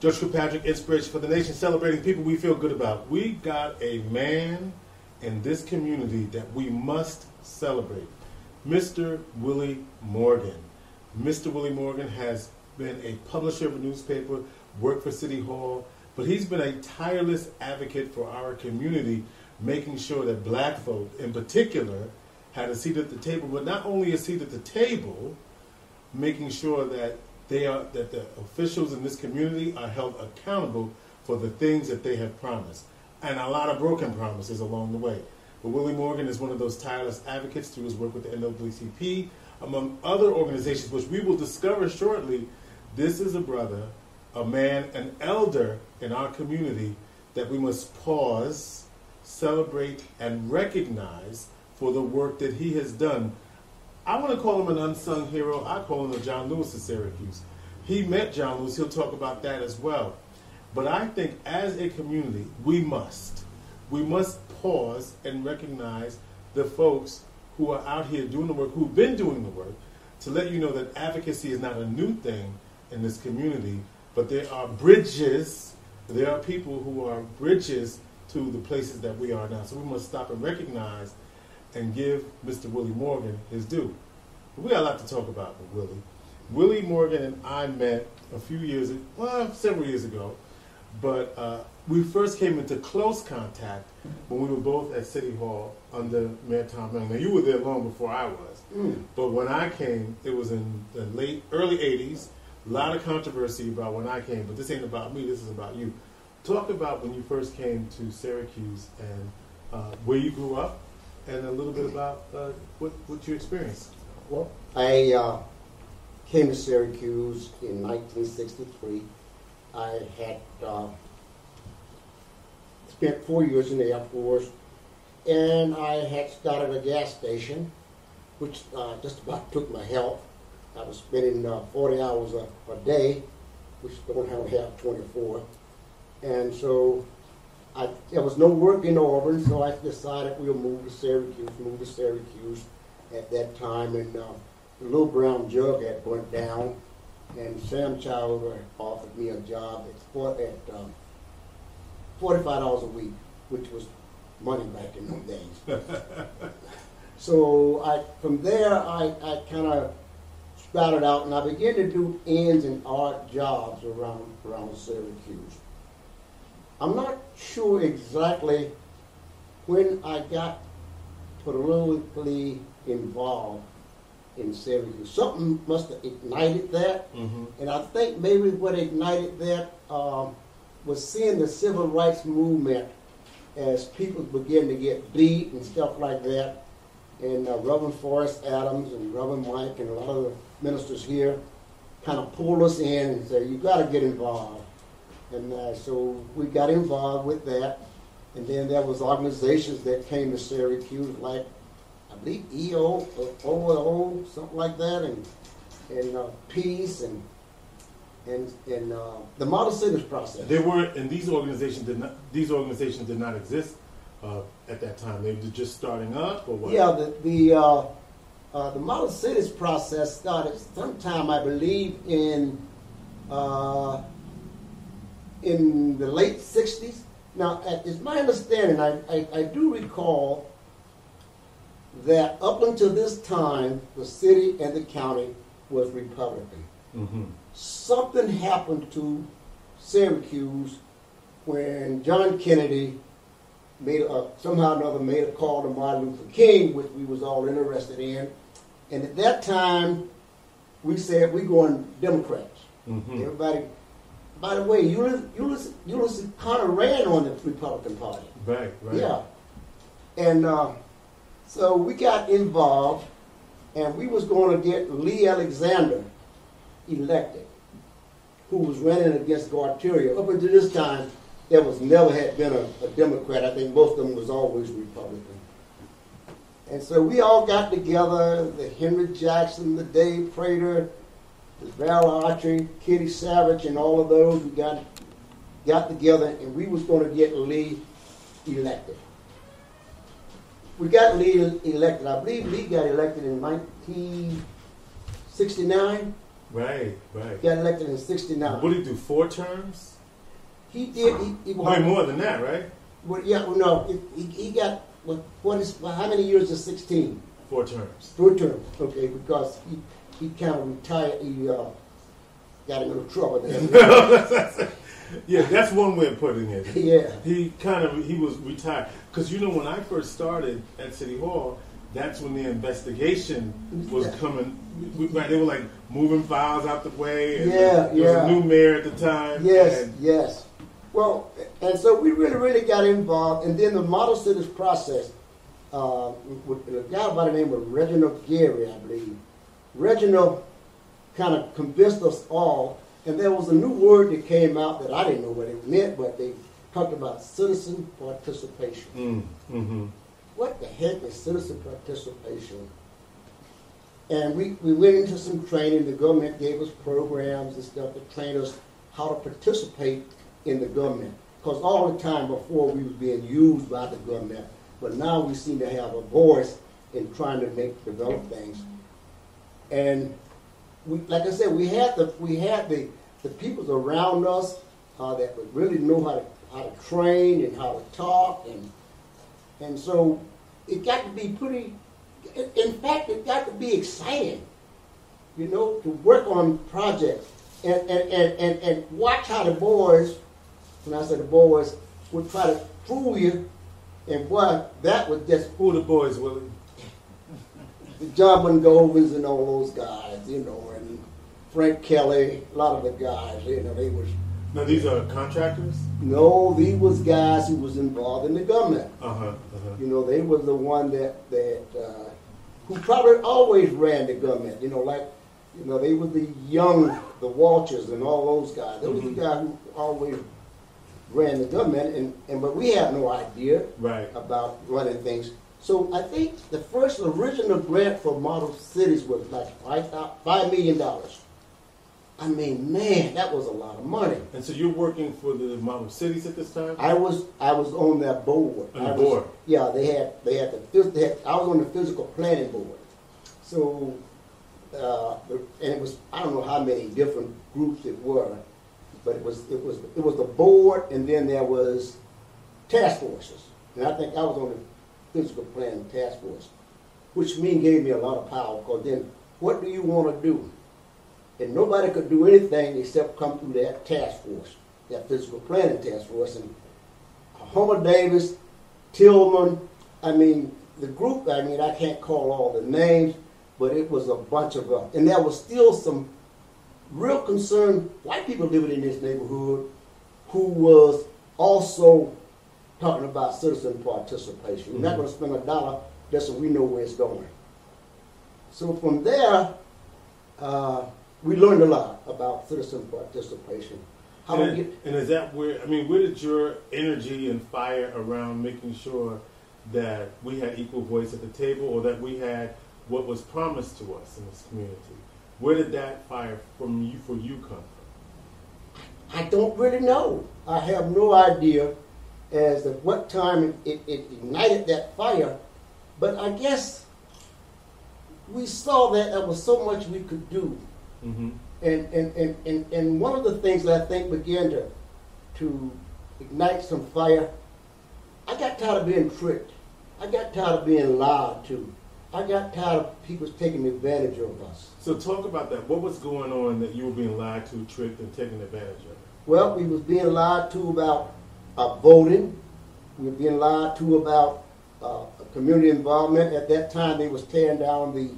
George Kilpatrick, Inspiration for the Nation, celebrating people we feel good about. We got a man in this community that we must celebrate. Mr. Willie Morgan. Mr. Willie Morgan has been a publisher of a newspaper, worked for City Hall, but he's been a tireless advocate for our community, making sure that black folk in particular had a seat at the table, but not only a seat at the table, making sure that they are that the officials in this community are held accountable for the things that they have promised, and a lot of broken promises along the way. But Willie Morgan is one of those tireless advocates through his work with the NAACP, among other organizations, which we will discover shortly. This is a brother, a man, an elder in our community that we must pause, celebrate, and recognize for the work that he has done I want to call him an unsung hero. I call him the John Lewis of Syracuse. He met John Lewis. He'll talk about that as well. But I think as a community, we must. We must pause and recognize the folks who are out here doing the work, who've been doing the work, to let you know that advocacy is not a new thing in this community, but there are bridges, there are people who are bridges to the places that we are now. So we must stop and recognize and give Mr. Willie Morgan his due. We got a lot to talk about with Willie. Willie Morgan and I met a few years, well, several years ago, but uh, we first came into close contact when we were both at City Hall under Mayor Tom Young. Now, you were there long before I was, mm. but when I came, it was in the late, early 80s. A lot of controversy about when I came, but this ain't about me, this is about you. Talk about when you first came to Syracuse and uh, where you grew up and a little bit about uh, what, what you experienced. Well, I came to Syracuse in 1963. I had uh, spent four years in the Air Force, and I had started a gas station, which uh, just about took my health. I was spending uh, 40 hours a, a day, which don't have, have 24. And so I, there was no work in Auburn, so I decided we'll move to Syracuse, move to Syracuse at that time. And uh, the little brown jug had burnt down, and Sam Childer offered me a job at, at um, $45 a week, which was money back in those days. so I, from there, I, I kind of sprouted out, and I began to do ends and odd jobs around, around Syracuse. I'm not sure exactly when I got politically involved in Syracuse. Something must have ignited that, mm-hmm. and I think maybe what ignited that um, was seeing the civil rights movement as people begin to get beat and stuff like that. And uh, Reverend Forrest Adams and Reverend Mike and a lot of the ministers here kind of pulled us in and said, "You got to get involved." And uh, so we got involved with that. And then there was organizations that came to Syracuse, like I believe EO or OO, something like that, and and uh, Peace and and and uh, the Model Cities process. They were, and these organizations did not. These organizations did not exist uh, at that time. They were just starting up, or what? Yeah, the the uh, uh, the Model Cities process started sometime, I believe, in uh, in the late 60s. Now, it's my understanding, I, I, I, do recall that up until this time, the city and the county was Republican. Mm-hmm. Something happened to Syracuse when John Kennedy made a, somehow or another made a call to Martin Luther King, which we was all interested in. And at that time, we said we're going Democrats. Mm-hmm. Everybody by the way, Ulysses, Ulysses, Ulysses kind of ran on the Republican Party. Right, right. Yeah. And uh, so we got involved, and we was going to get Lee Alexander elected, who was running against Gualtieri. Up until this time, there was never had been a, a Democrat. I think most of them was always Republican. And so we all got together, the Henry Jackson, the Dave Prater, the Val Archer, Kitty Savage, and all of those. We got got together, and we was going to get Lee elected. We got Lee elected. I believe Lee got elected in 1969. Right, right. Got elected in '69. What did he do? Four terms? He did. He, he Way more than that, right? Well, yeah, well, no, he, he got what? What is? Well, how many years is '16? Four terms. Four terms. Okay, because he he kind of retired. He uh, got in a little trouble there. Yeah, that's one way of putting it. yeah. He kind of he was retired because you know when I first started at City Hall, that's when the investigation was Yeah. coming. Right, they were like moving files out the way. And Yeah, there was yeah. a new mayor at the time. Yes, yes. Well, and so we really, really got involved, and then the model cities process. Uh, with a guy by the name of Reginald Gary, I believe. Reginald kind of convinced us all, and there was a new word that came out that I didn't know what it meant, but they talked about citizen participation. Mm, hmm What the heck is citizen participation? And we, we went into some training. The government gave us programs and stuff to train us how to participate in the government. Because all the time before we was being used by the government, but now we seem to have a voice in trying to make develop things. And we, like I said, we had the we had the the people around us uh, that would really know how to how to train and how to talk and and so it got to be pretty, in- fact, it got to be exciting, you know, to work on projects and, and, and, and, and watch how the boys, when I say the boys, would try to fool you. And boy, that was just are the boys, Willie? The John Mongovans and all those guys, you know, and Frank Kelly, a lot of the guys, you know, they was, Now these are contractors. no, these was guys who was involved in the government. Uh huh. Uh-huh. You know, they was the one that that uh, who probably always ran the government. You know, like you know, they were the young, the Walters and all those guys. They was Mhm. the guy who always ran the government, and, and but we had no idea Right. about running things. So I think the first original grant for model cities was like five five million dollars. I mean, man, that was a lot of money. And so you're working for the model cities at this time. I was I was on that board. On the I was- board. Yeah, they had they had the they had, I was on the physical planning board. So, uh, and it was I don't know how many different groups it were, but it was it was it was the board, and then there was task forces, and I think I was on the physical planning task force, which mean gave me a lot of power. Because then, what do you want to do? And nobody could do anything except come through that task force, that physical planning task force, and Homer Davis, Tillman, I mean, the group, I mean, I can't call all the names, but it was a bunch of us. And there was still some real concerned white people living in this neighborhood who was also talking about citizen participation. We're not going to spend a dollar just so we know where it's going. So from there, uh, we learned a lot about citizen participation. How and, get and is that where I mean, where did your energy and fire around making sure that we had equal voice at the table, or that we had what was promised to us in this community? Where did that fire from you for you come from? I don't really know. I have no idea as to what time it, it ignited that fire, but I guess we saw that there was so much we could do. Mm-hmm. And, and, and, and, and one of the things that I think began to, to ignite some fire, I got tired of being tricked. I got tired of being lied to. I got tired of people taking advantage of us. So talk about that. What was going on that you were being lied to, tricked, and taken advantage of? Well, we was being lied to about uh, voting. We were being lied to about uh, community involvement. At that time, they was tearing down the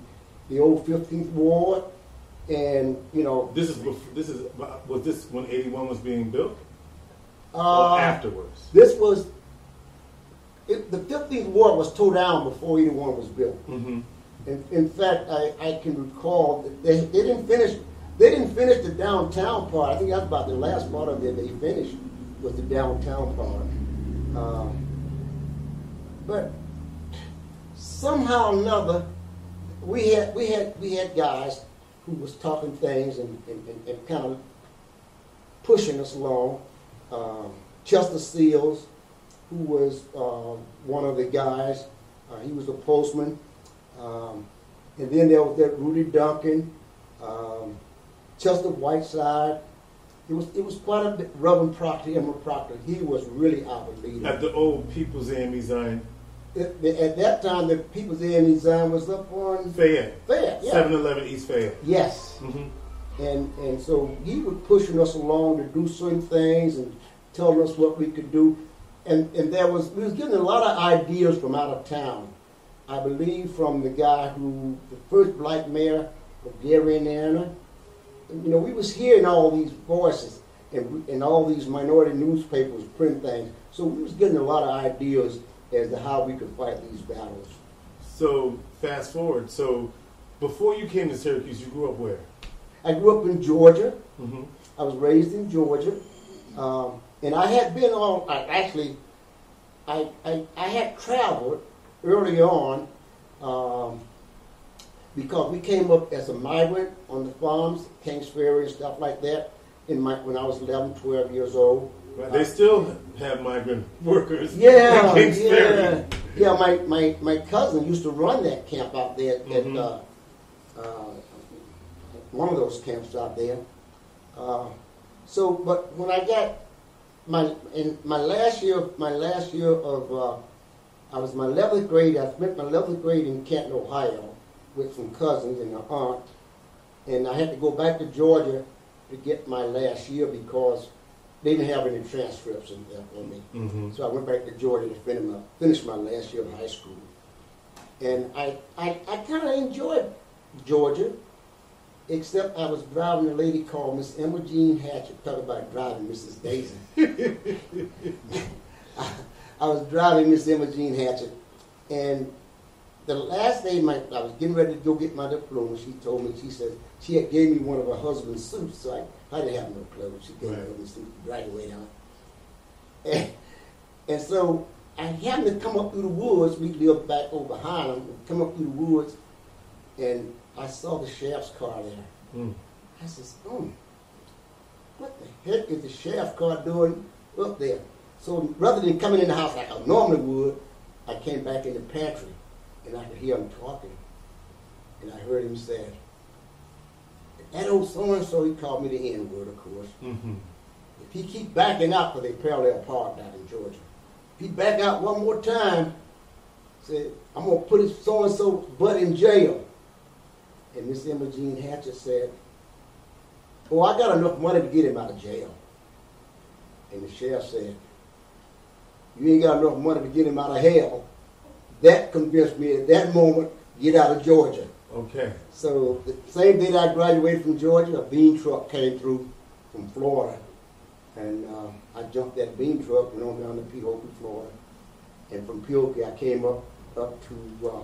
the old 15th ward, and you know, This is bef- this is was this when eighty one was being built uh, afterwards? this was it, the 15th ward was tore down before 81 was built. Mm-hmm. In, in fact, I, I can recall that they, they didn't finish they didn't finish the downtown part. I think that's about the last part of it they finished was the downtown part. Um, but somehow or another, we had we had we had guys who was talking things and, and, and, and kind of pushing us along. Um, Chester Seals, who was uh, one of the guys, uh, he was a postman. Um, and then there was that Rudy Duncan. Um, Chester Whiteside. It was it was quite a bit. Reverend Proctor, Emerald Proctor. He was really our leader. At the old People's AME Zion, At, at that time, the People's AME Zion was up on Fayette, Fayette. Yeah. 711 East Fayette. Yes. Mm-hmm. And and so he was pushing us along to do certain things and telling us what we could do. And and there was we was getting a lot of ideas from out of town. I believe from the guy who the first black mayor of Gary, Indiana. You know, we was hearing all these voices and we- and all these minority newspapers print things. So we was getting a lot of ideas as to how we could fight these battles. So fast forward. So before you came to Syracuse, you grew up where? I grew up in Georgia. hmm I was raised in Georgia, um, and I had been on. I, actually, I, I I had traveled early on um, because we came up as a migrant on the farms, Kings Ferry and stuff like that. In my when I was 11, 12 years old. Right. They still have migrant workers. Yeah, yeah, Ferry. yeah. My, my my cousin used to run that camp out there at Mhm. uh, uh, one of those camps out there. Uh, so, but when I got my in my last year, my last year of, uh, I was my eleventh grade. I spent my eleventh grade in Canton, Ohio, with some cousins and an aunt, and I had to go back to Georgia to get my last year because they didn't have any transcripts in there for me. hmm So I went back to Georgia to finish my, finish my last year of high school. And I, I, I kind of enjoyed Georgia, except I was driving a lady called Miss Emma Jean Hatchett, talk about driving Mrs. Daisy. I, I was driving Miss Emma Jean Hatchett, and the last day my, I was getting ready to go get my diploma, she told me, she said, she had gave me one of her husband's suits, so I, I didn't have no clothes. She gave me Right. her husband's suit right away down. And, and so I happened to come up through the woods. We lived back over behind them. Come up through the woods, and I saw the sheriff's car there. Mm. I says, "Oh, what the heck is the sheriff's car doing up there?" So rather than coming in the house like I normally would, I came back in the pantry, and I could hear him talking, and I heard him say, "That old so and so," he called me the N word, of course. hmm If he keep backing out, because they parallel park down in Georgia, if he back out one more time, said, I'm going to put his so-and-so butt in jail. And Miss Emma Jean Hatchett said, oh, I got enough money to get him out of jail. And the sheriff said, you ain't got enough money to get him out of hell. That convinced me at that moment, get out of Georgia. Okay. So the same day that I graduated from Georgia, a bean truck came through from Florida. And uh, I jumped that bean truck, and went on down to Pahokee, Florida. And from Pahokee, I came up up to, uh,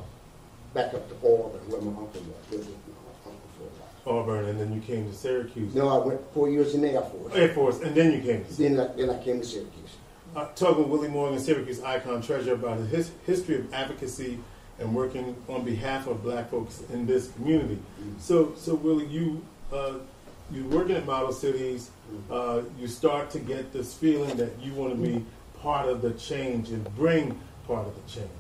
back up to Auburn, where my uncle was. living, my uncle for. Auburn, and then you came to Syracuse. No, I went four years in the Air Force. Air Force, and then you came to Then I, then I came to Syracuse. Uh, talking with Willie Morgan, Syracuse icon treasure, about his history of advocacy and working on behalf of Black folks in this community. So, so Willie, you uh, you working at Model Cities, uh, you start to get this feeling that you want to be part of the change and bring part of the change.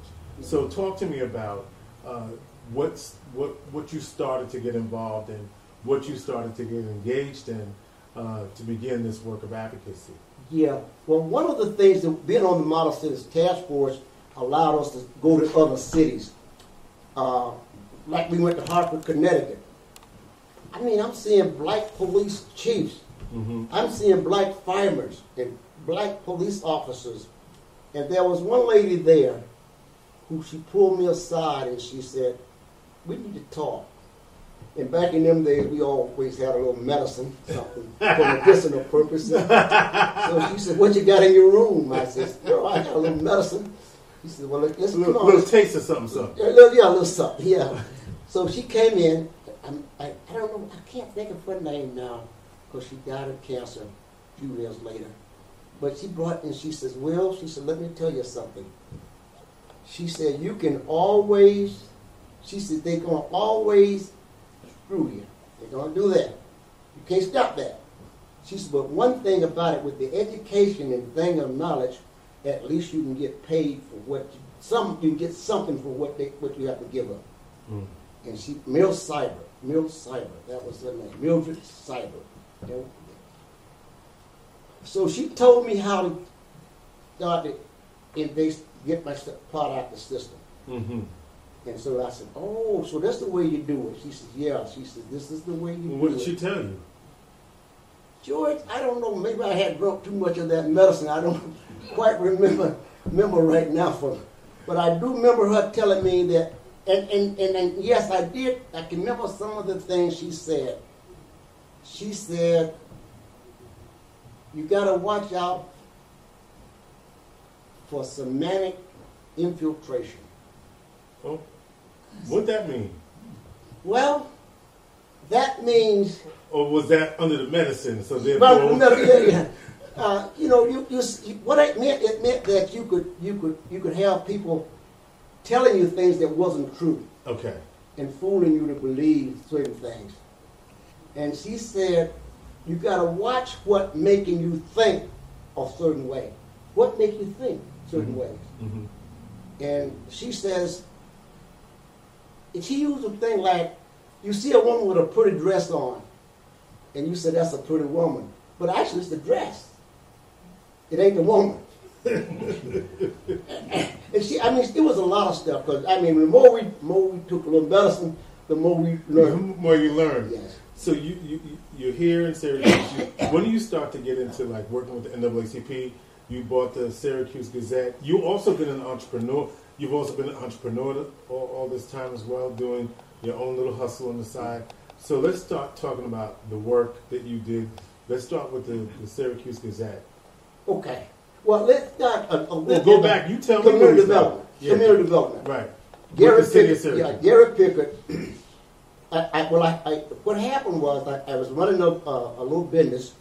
So, talk to me about uh, what's what what you started to get involved in, what you started to get engaged in uh, to begin this work of advocacy. Yeah. Well, one of the things that being on the Model Cities Task Force allowed us to go to other cities. Uh, like we went to Hartford, Connecticut. I mean, I'm seeing black police chiefs. Mm-hmm. I'm seeing black firemen and black police officers. And there was one lady there who she pulled me aside and she said, We need to talk. And back in them days, we always had a little medicine, something for medicinal purposes. So she said, "What you got in your room?" I said, "Girl, I got a little medicine." She said, "Well, let's A come little, on." little taste of something, something. yeah, a little, yeah, a little something, yeah. So she came in. I'm, I, I don't know. I can't think of her name now because she died of cancer a few years later. But she brought and she says, "Will," she said, "Let me tell you something." She said, "You can always." She said, "They're gonna always screw you. They're gonna do that. You can't stop that." She said, "But one thing about it, with the education and thing of knowledge, at least you can get paid for what you, some you can get something for what they what you have to give up." Mm. and she Mill Cyber, Mill Cyber, that was her name, Mildred Cyber. So she told me how to start to get my part out of the system. Mm-hmm. And so I said, "Oh, so that's the way you do it." She said, "Yeah." She said, "This is the way you do it. What did it." she tell you? George, I don't know. Maybe I had drunk too much of that medicine. I don't quite remember remember right now. For, but I do remember her telling me that. And, and, and, and yes, I did. I can remember some of the things she said. She said, "You got to watch out for semantic infiltration." Oh, what that mean? Well, that means Or was that under the medicine? So Well, therefore, no, yeah, yeah. Uh, you know, you, you, what it meant, it meant that you could, you could, you could have people telling you things that wasn't true okay. and fooling you to believe certain things. And she said, you got to watch what making you think a certain way. What make you think certain Mhm. ways? Mm-hmm. And she says, and she used a thing like, you see a woman with a pretty dress on, and you say that's a pretty woman. But actually, it's the dress. It ain't the woman. and she, I mean, it was a lot of stuff. Because I mean, the more we, more we took a little medicine, the more we The learned. more you learn. Yes. So you, you you- you're here in Syracuse. You, when do you start to get into like working with the NAACP? You bought the Syracuse Gazette. You also been an entrepreneur. You've also been an entrepreneur all, all this time as well, doing your own little hustle on the side. So let's start talking about the work that you did. Let's start with the, the Syracuse Gazette. Okay. Well, let's start. A, a Well, go back. You tell me Community started. development. Yeah. Community development. Right. Gary with the city of Pickett, yeah. Gary Pickett. I, I, well, I, I, what happened was I, was running a, a, a little business,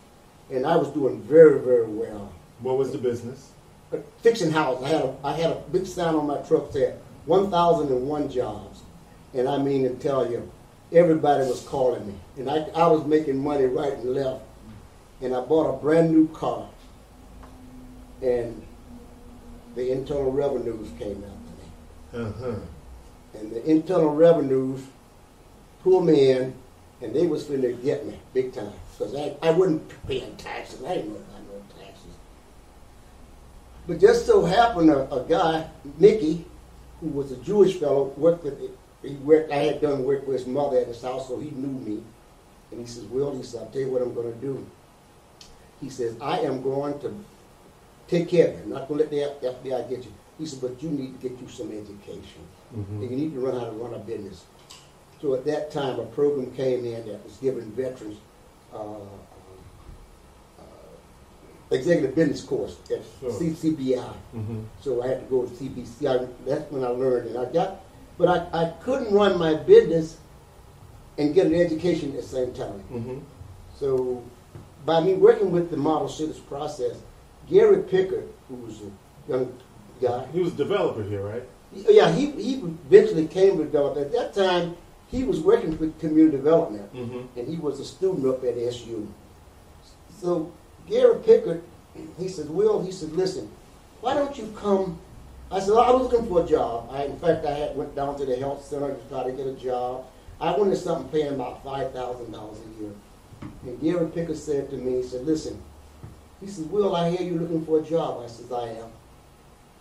and I was doing very, very well. What was the business? But fixing houses, I had a, I had a big sign on my truck that 1,001 jobs, and I mean to tell you, everybody was calling me, and I, I was making money right and left, and I bought a brand new car, and the internal revenues came out to me. Uh huh. and the internal revenues pulled me in, and they was finna get me big time because I, I wasn't paying taxes. I didn't know. But just so happened a, a guy, Mickey, who was a Jewish fellow, worked with he worked. I had done work with his mother at his house, so he knew me. And he says, "Will," he said, "I'll tell you what I'm going to do." He says, "I am going to take care of you. I'm not going to let the FBI get you." He said, "But you need to get you some education." Mm-hmm. and you need to learn how to run a business. So at that time, a program came in that was giving veterans uh, executive business course at Sure. CCBI. Mm-hmm. So I had to go to CBC. I, that's when I learned, and I got, but I, I couldn't run my business and get an education at the same time. Mm-hmm. So by me working with the model cities process, Gary Pickard, who was a young guy, He was a developer here, right? yeah, he, he eventually came to develop. At that time, he was working with community development, Mm-hmm. and he was a student up at SU. So Gary Pickard, he said, Will, he said, listen, why don't you come? I said, I was looking for a job. I, in fact, I had went down to the health center to try to get a job. I wanted something paying about five thousand dollars a year. And Gary Pickard said to me, he said, listen, he said, Will, I hear you're looking for a job. I said, I am.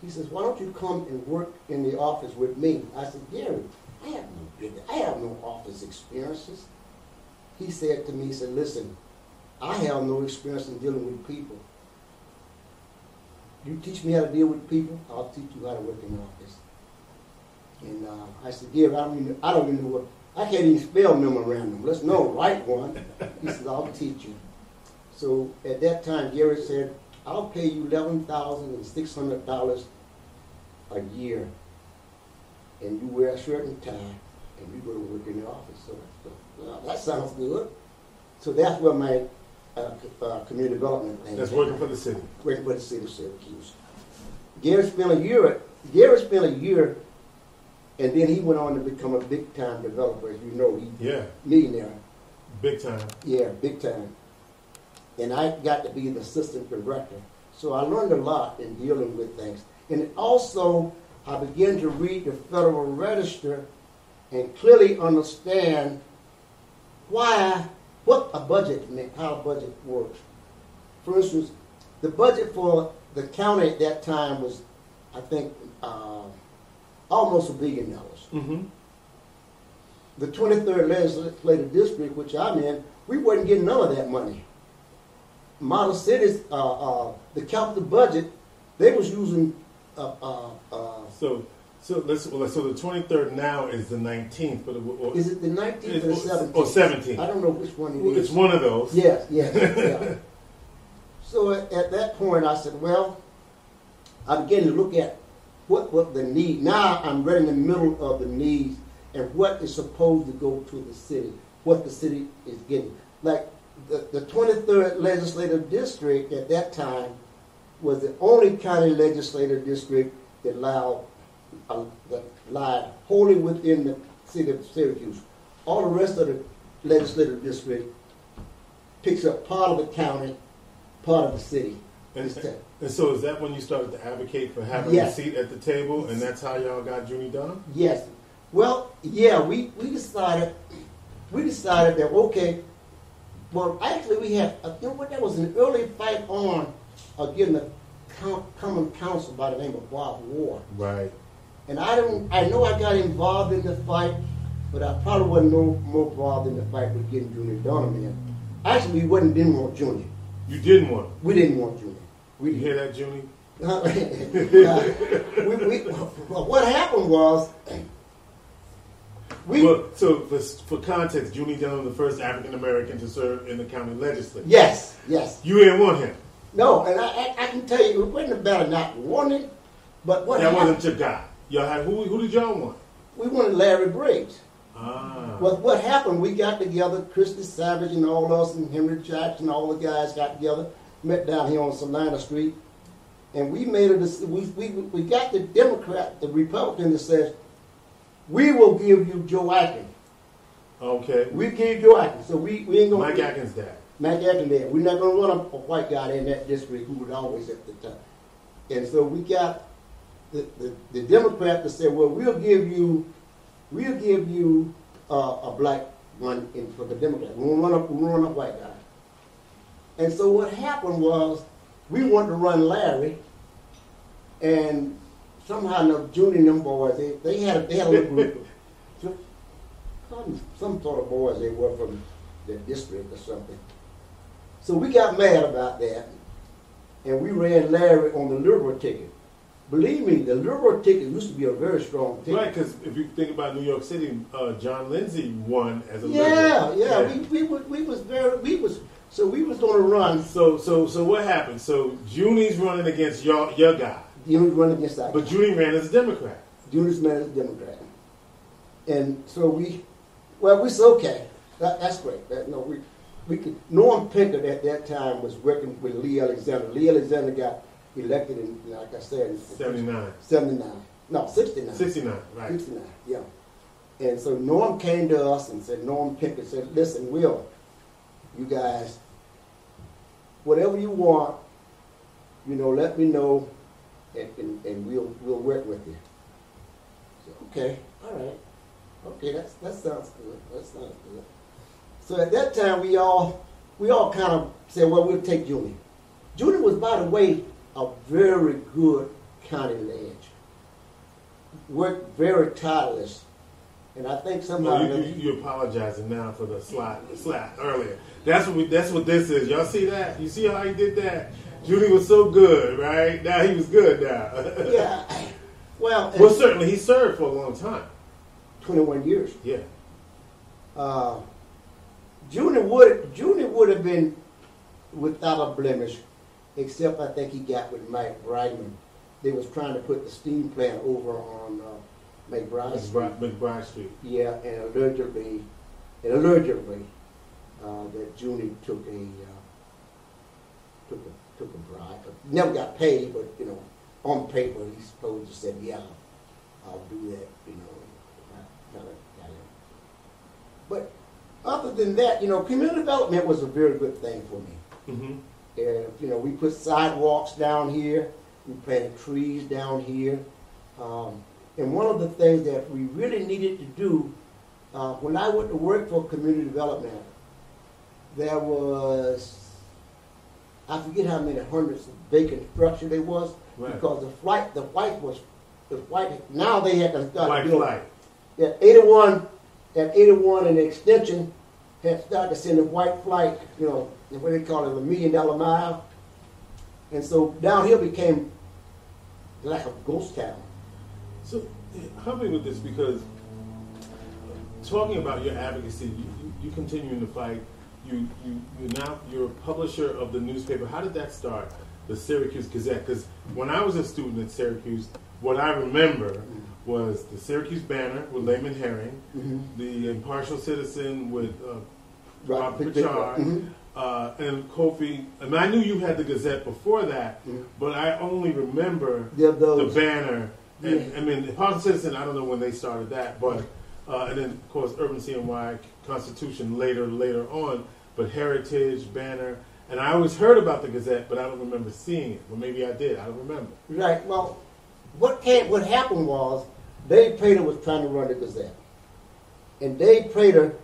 He says, why don't you come and work in the office with me? I said, Gary, I have no business. I have no office experiences. He said to me, he said, listen, I have no experience in dealing with people. You teach me how to deal with people, I'll teach you how to work in the office. And uh, I said, Gary, I don't, even, I don't even know what, I can't even spell memorandum. Let's know, write one. He said, I'll teach you. So at that time, Gary said, I'll pay you eleven thousand and six hundred dollars a year, and you wear a shirt and tie, and you go to work in the office. So, so well, that sounds good. So that's where my uh, uh, community development thing. That's working for the city. working for the city of Syracuse. Gary spent a year. Gary spent a year, and then he went on to become a big time developer. As you know, he Yeah, millionaire. big time. Yeah, big time. And I got to be the assistant director. So I learned a lot in dealing with things. And also, I began to read the Federal Register and clearly understand why, what a budget meant, how a budget works. For instance, the budget for the county at that time was, I think, uh, almost a billion dollars. Mm-hmm. The 23rd legislative district, which I'm in, we wasn't getting none of that money. Model cities, uh, uh, the capital budget, they was using, uh, uh, uh, So, so let's, well, so the twenty-third now is the nineteenth, but it, or, is it the 19th or Or- 17th? or 17th. I don't know which one it well, is. it's one of those. Yes, yes, yeah. So at, at that point, I said, well, I began to look at what, what the need. Now I'm right in the middle of the needs and what is supposed to go to the city, what the city is getting. Like the, the 23rd legislative district at that time was the only county legislative district that allowed uh, that lied wholly within the city of Syracuse. All the rest of the legislative district picks up part of the county, part of the city. And, and so is that when you started to advocate for having Yes. a seat at the table, and that's how y'all got Junie Dunham? Yes. Well, yeah, we, we decided, we decided that, okay, well, actually, we had, uh, you know what, that was an early fight on against the com- common council by the name of Bob Ward. Right. And I don't, I know I got involved in the fight, but I probably wasn't no more involved in the fight with getting Junior in. Actually, we wasn't, didn't want Junior. You didn't want him. We didn't want Junior. We You hear that, Junie? Uh, we, we, well, what happened was, we, well, so for, for context, Junie Dunham, the first African American to serve in the county legislature. yes, yes. You didn't want him. No, and I, I, I can tell you, it wasn't about not wanting, but what that happened, wasn't your guy. Y'all had who? Who did y'all want? we wanted Larry Briggs. Ah. Well, what happened, we got together, Christy Savage and all us, and Henry Jackson, all the guys got together, met down here on Salina Street, and we made a, we, we, we got the Democrat, the Republican that says, we will give you Joe Atkins. Okay. We give Joe Atkins, so we, we ain't gonna. Mike Atkins' dad. Mike Atkins there. We're not gonna run a, a white guy in that district who was always at the top. And so we got the, the, the Democrat to say, well, we'll give you, we'll give you uh, a black one in, for the Democrat. We run a, we a white guy. And so what happened was, we wanted to run Larry, and somehow the Junior and them boys, they, they had a, they had a little group. of- some, some sort of boys they were from the district or something. So we got mad about that, and we ran Larry on the liberal ticket. Believe me, the liberal ticket used to be a very strong ticket. Right, because if you think about New York City, uh, John Lindsay won as a Yeah, liberal. yeah, we, we, was, we was very, we was, so we was gonna run, So, so, so what happened? So Junie's running against your your guy, you know, run against that. but Junie ran as a Democrat. Julius ran as a Democrat. And so we, well, we said, okay, that, that's great. That, no, we, we could, Norm Pickett at that time was working with Lee Alexander. Lee Alexander got elected in, like I said, in Seventy nine. 79. No, 69. 69, right. 69, yeah. And so Norm came to us and said, Norm Pickett said, listen, Will, you guys, whatever you want, you know, let me know and, and, and we'll, we'll work with you. So, okay, all right. Okay, that's, that sounds good. That sounds good. So at that time, we all, we all kind of said, well, we'll take Julie. Julie was, by the way, a very good county ledge worked very tireless. And I think somebody. No, you, you, you're apologizing now for the slide, the slide earlier. That's what we, that's what this is. Y'all see that? You see how he did that? Junie was so good, right? Now he was good now. yeah. Well, well, certainly he served for a long time. 21 years. Yeah. Uh, Junior would Junior would have been without a blemish, except I think he got with Mike Brightman. They was trying to put the steam plant over on uh, McBride Street. McBride, McBride Street. Yeah, and allegedly, and allegedly, uh, that Junie took a uh, took a took a bribe. Never got paid, but you know, on paper he's supposed to say, "Yeah, I'll do that." You know, I kinda it. But other than that, you know, community development was a very good thing for me. Mm-hmm. And, you know, we put sidewalks down here, we planted trees down here. Um, And one of the things that we really needed to do, uh, when I went to work for community development, there was, I forget how many hundreds of vacant structure there was, Right. because the flight, the white was, the white, now they had to start White building. flight. At eighty-one, at eighty-one, and the extension had started to send a white flight, you know, what they call it, a million dollar mile. And so down here became like a ghost town. So help me with this because talking about your advocacy, you, you, continuing to fight. You, you, you now you're a publisher of the newspaper. How did that start? The Syracuse Gazette. Because when I was a student at Syracuse, what I remember mm-hmm. Was the Syracuse Banner with Layman Herring, Mhm. the Impartial Citizen with uh, Right, Rob Pritchard, mhm. uh, and Kofi. And I knew you had the Gazette before that, Mhm. but I only remember There the banner. And Yeah. I mean, the Positive Citizen, I don't know when they started that, but uh, and then of course Urban CNY Constitution later later on, but Heritage Banner, and I always heard about the Gazette, but I don't remember seeing it. Well, maybe I did. I don't remember. right, well, what came, what happened was, Dave Prater was trying to run the Gazette. And Dave Prater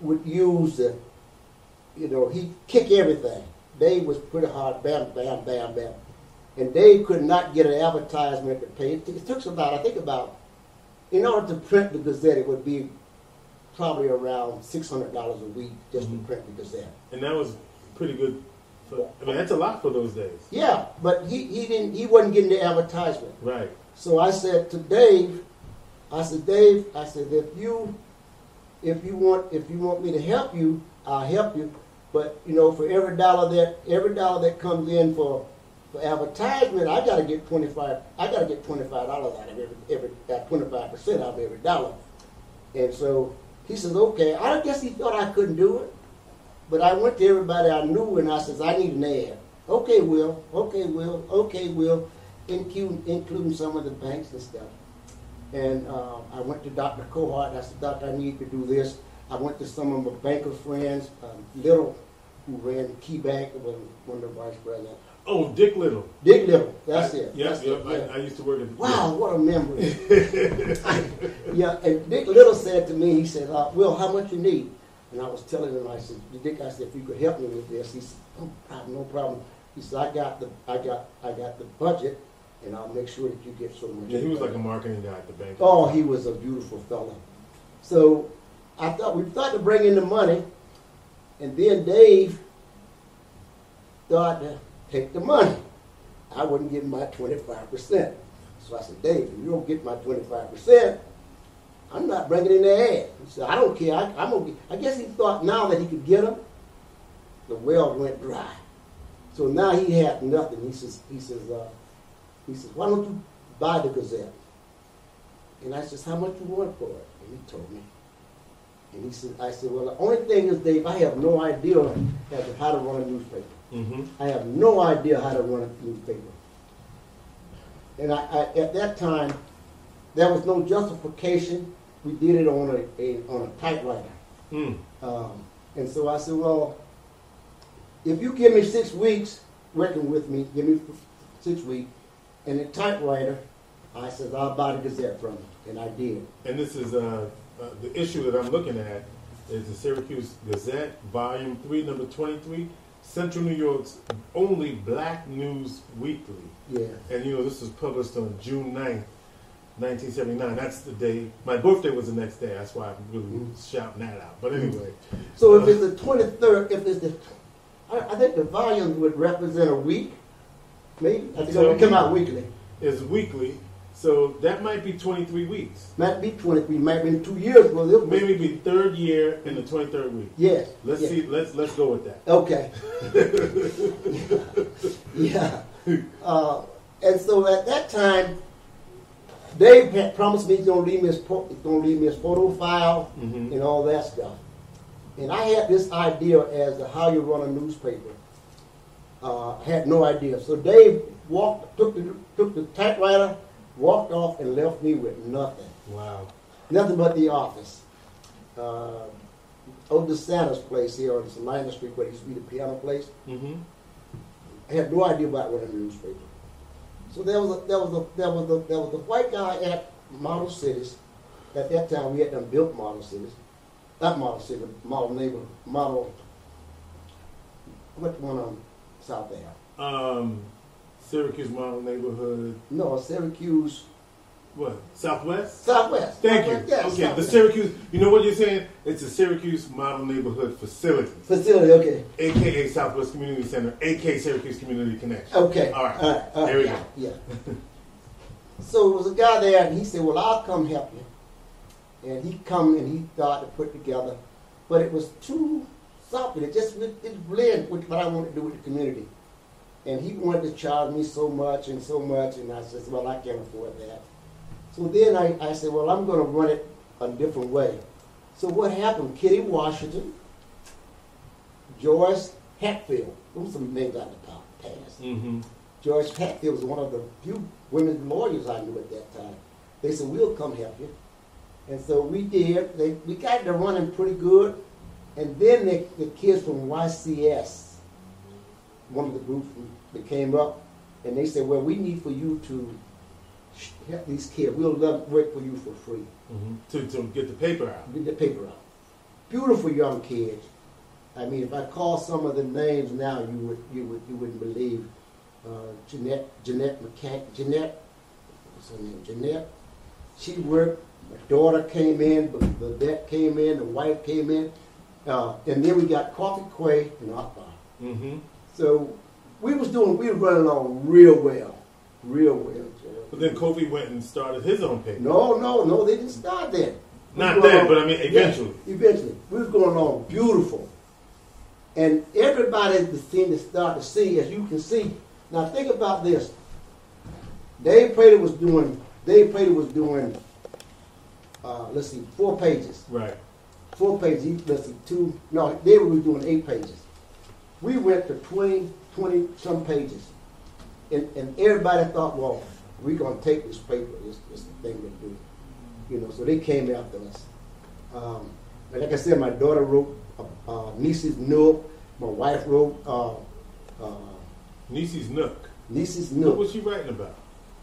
would use the, you know, he'd kick everything. Dave was pretty hard, bam, bam, bam, bam. And Dave could not get an advertisement to pay. It took about, I think about, in order to print the Gazette, it would be probably around six hundred dollars a week just Mhm. to print the Gazette. And that was pretty good. For, I mean, that's a lot for those days. Yeah, but he, he didn't, he wasn't getting the advertisement. Right. So I said to Dave, I said, Dave, I said, if you, if you want, if you want me to help you, I'll help you. But you know, for every dollar that, every dollar that comes in for, for advertisement, I gotta get twenty-five, I gotta get twenty-five dollars out of every, every, that twenty-five percent out of every dollar. And so he says, okay, I guess he thought I couldn't do it. But I went to everybody I knew and I says, I need an ad. Okay, Will, okay, Will, okay, Will, including, including some of the banks and stuff. And uh, I went to Dr. Cohart I said, Doctor, I need to do this. I went to some of my banker friends, um, Little, who ran Key Bank, was one of the vice presidents. Oh, Dick Little. Dick Little, that's I- it. Yep, that's yep. it, yeah. I, I used to work at. Wow, what a memory. yeah, and Dick Little said to me, he said, uh, Will, how much you need? And I was telling him, I said, Dick, I said, if you could help me with this, he said, no problem, no problem. He said, I got the, I got, I got the budget, and I'll make sure that you get so much. Yeah, he was like a marketing guy at the bank. Oh, he was a beautiful fellow. So I thought we thought to bring in the money, and then Dave thought to take the money. I wouldn't give my twenty-five percent. So I said, Dave, if you don't get my twenty-five percent, I'm not bringing in the ad. He said, I don't care. I, I'm gonna. Get. I guess he thought now that he could get them, the well went dry. So now he had nothing. He says, he says, uh, he says, why don't you buy the Gazette? And I says, how much you want for it? And he told me. And he said, I said, well, the only thing is, Dave, I have no idea how to run a newspaper. Mm-hmm. I have no idea how to run a newspaper. And I, I, at that time, there was no justification. We did it on a, a on a typewriter. Mm. Um, and so I said, well, if you give me six weeks working with me, give me six weeks, and a typewriter, I said, I'll buy the Gazette from you. And I did. And this is uh, uh, the issue that I'm looking at is the Syracuse Gazette, Volume Three, Number Twenty-three, Central New York's only black news weekly. Yeah. And you know, this was published on June 9th, 1979. That's the day. My birthday was the next day. That's why I'm really Mhm. shouting that out. But anyway, So if it's the 23rd, if it's the, I, I think the volume would represent a week, maybe. I think it would come out weekly. it's weekly, so that might be 23 weeks. Might be 20, we might be in two years. Well, it Maybe be third year in the 23rd week. Yes. Let's yeah. see. Let's let's go with that. Okay. yeah. Uh, and so at that time, Dave had promised me he's gonna leave me his po- gonna leave me his photo file Mhm. and all that stuff. And I had this idea as to how you run a newspaper. Uh, had no idea. So Dave walked, took the took the typewriter, walked off, and left me with nothing, Wow. nothing but the office. Uh, over Santa's place here on Salina Street, where it used to be the piano place. Mm-hmm. I had no idea about running a newspaper. So there was a, there was a, there was a, there was a white guy at Model Cities. At that time, we had done built Model Cities, not Model City, Model Neighbor, Model. What one on South Ave? Um, Syracuse Model Neighborhood. No, Syracuse What? Southwest. Southwest. Thank you. Southwest, yeah, okay, the Syracuse. You know what you're saying? It's a Syracuse Model Neighborhood Facility, facility. Okay. aka Southwest Community Center, aka Syracuse Community Connection. Okay. All right. All right. All right. There we yeah, go. Yeah. so it was a guy there, and he said, "Well, I'll come help you." And he come and he started to put together, but it was too soft. It just it it blend with what I want to do with the community. And he wanted to charge me so much and so much, and I said, "Well, I can't afford that." So then I, I said, "Well, I'm going to run it a different way." So what happened? Kitty Washington, Joyce Hatfield, those are some names out of the past. Mm-hmm. George Hatfield was one of the few women lawyers I knew at that time. They said, we'll come help you. And so we did. They, we got it running pretty good. And then the, the kids from YCS, one of the groups that came up, and they said, well, we need for you to help these kids. We'll love work for you for free. Mm-hmm. To to get the paper out. Get the paper out. Beautiful young kids. I mean, if I call some of the names now, you would you would you wouldn't believe. Uh, Jeanette Jeanette McCann Jeanette what's her name Jeanette. She worked. My daughter came in. But the vet came in. The wife came in. Uh, and then we got Kofi Quay and Akbar. Mm-hmm. So we was doing we were running along real well, real well. But then Kofi went and started his own paper. No, no, no, they didn't start. We Not then, on- but I mean, Yeah, eventually. eventually. We was going on beautiful. And everybody that seemed to start to see, as you can see, now think about this. Dave Prater was doing, Dave Prater was doing, uh, let's see, four pages. Right. Four pages, let's see, two, no, they were doing eight pages. We went to 20, 20 some pages. And, and everybody thought, well, we're going to take this paper, this, the thing to do. You know, so they came after us. Um, and like I said, my daughter wrote uh, uh, Niece's Nook. My wife wrote uh, uh, Niecy's Nook. Niece's Nook. What was she writing about?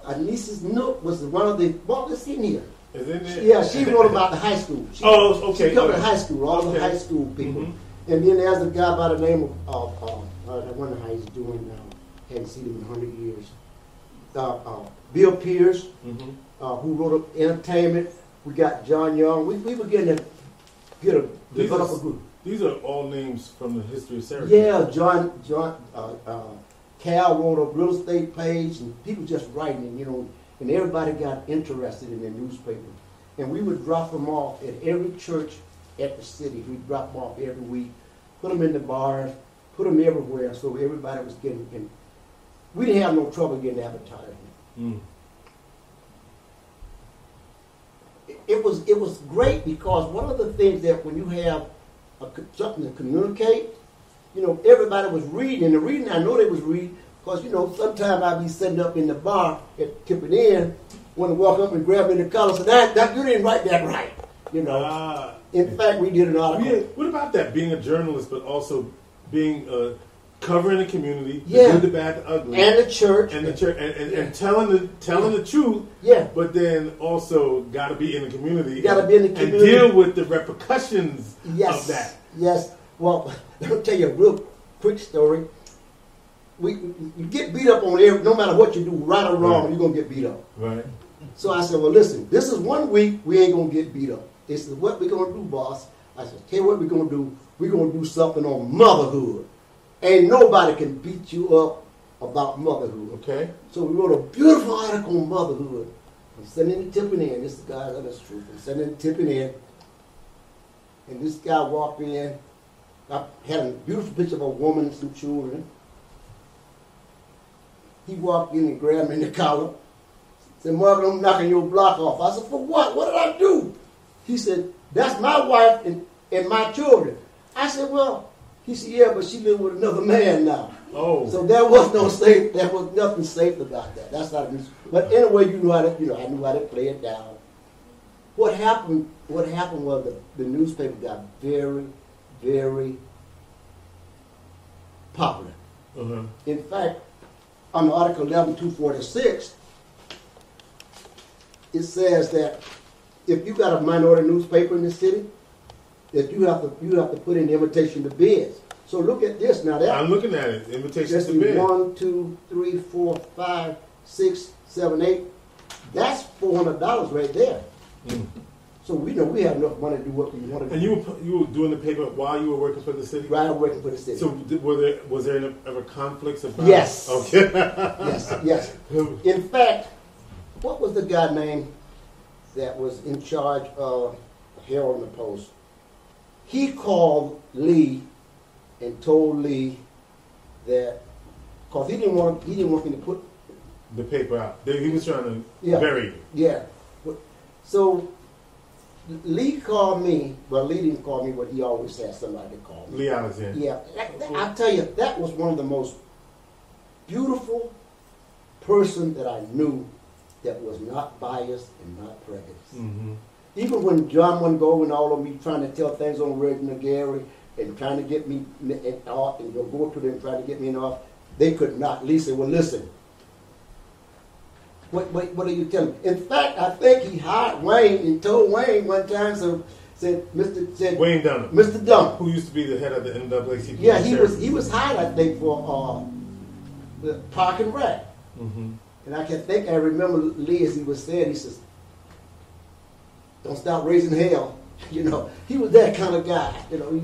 Uh, Niece's Nook was one of the, well, it's in here. There? Yeah, she wrote about the high school. She, Oh, okay, She covered okay. high school, all the high school people. Mhm. And then there's a guy by the name of, of uh, I wonder how he's doing now. Haven't seen him in 100 years. Uh, uh, Bill Pierce, Mm-hmm. uh, who wrote up entertainment. We got John Young. We, we were getting to get a These develop are- a group. These are all names from the history of Syracuse. Yeah, John John uh, uh, Cal wrote a real estate page, and people just writing, and you know, and everybody got interested in the newspaper. And we would drop them off at every church at the city. We'd drop them off every week, put them in the bars, put them everywhere, so everybody was getting. And we didn't have no trouble getting advertisement. Mm. It- It was it was great because one of the things that when you have a, something to communicate, you know, everybody was reading. And the reading I know they was reading because you know sometimes I'd be sitting up in the bar at tipping in, want to walk up and grab me in the collar. So that, that you didn't write that right, you know. Ah. in fact, we did an article. Yeah. What about that? Being a journalist, but also being uh, covering the community, the Yeah. good, the bad, the ugly, And the church. and the church, and, and, Yeah. and telling the telling the truth. Yeah. But then also got to be in the community. Gotta be in the community and deal with the repercussions Yes. of that. Yes. Well, let me tell you a real quick story. We, we you get beat up on every, no matter what you do, right or wrong, Right. you're gonna get beat up. Right. So I said, well, listen, this is one week we ain't gonna get beat up. They said, what we gonna do, boss? I said, tell you what we're gonna do. We're gonna do something on motherhood. Ain't nobody can beat you up about motherhood. Okay. So we wrote a beautiful article on motherhood. I'm sending it tipping in. This is the guy, that's truth. I'm sending it tipping in. And this guy walked in. I had a beautiful picture of a woman and some children. He walked in and grabbed me in the collar. Said, Margaret, I'm knocking your block off. I said, for what? What did I do? He said, that's my wife and, and my children. I said, well, he said, yeah, but she live with another man now. Oh. So there was no safe. There was nothing safe about that. That's not. a- But anyway, you know how to. You know, I knew how to play it down. What happened? What happened was the, the newspaper got very, very popular. uh-huh. In fact, under Article eleven two forty-six, it says that if you got a minority newspaper in the city, that you have to, you have to put in the invitation to bids. So look at this now, that. I'm looking at it. Invitations Let's to see, bid. one, two, three, four, five, six, seven, eight. That's four hundred dollars right there. Mm. So we know we have enough money to do what we want to do. And you were you were doing the paper while you were working for the city. Right, I'm working for the city. So were there was there any- ever conflicts about? Yes. Okay. yes, yes. In fact, what was the guy name that was in charge of Herald and the Post? He called Lee and told Lee that because he didn't want he didn't want me to put the paper out. He was trying to Yeah. bury it. Yeah. So Lee called me, but Lee didn't call me, but he always had somebody to call me. Lee Alexander. Yeah, that, that- I tell you, that was one of the most beautiful person that I knew that was not biased and not prejudiced. Mm-hmm. Even when John Mungo and all of me trying to tell things on Reginald Gary and trying to get me in in off and go go to them trying to get me in off, they could not. Lee said, "Well, listen." What, what, what are you telling me? In fact, I think he hired Wayne and told Wayne one time, so said, Mr. said, Wayne Dunham, Mr. Dunn, who used to be the head of the NAACP. yeah, he was he was hired, I think, for uh, the Park and Rec. Mm-hmm. And I can think I remember Lee as he was saying, he says, "Don't stop raising hell." You know, he was that kind of guy. You know, he,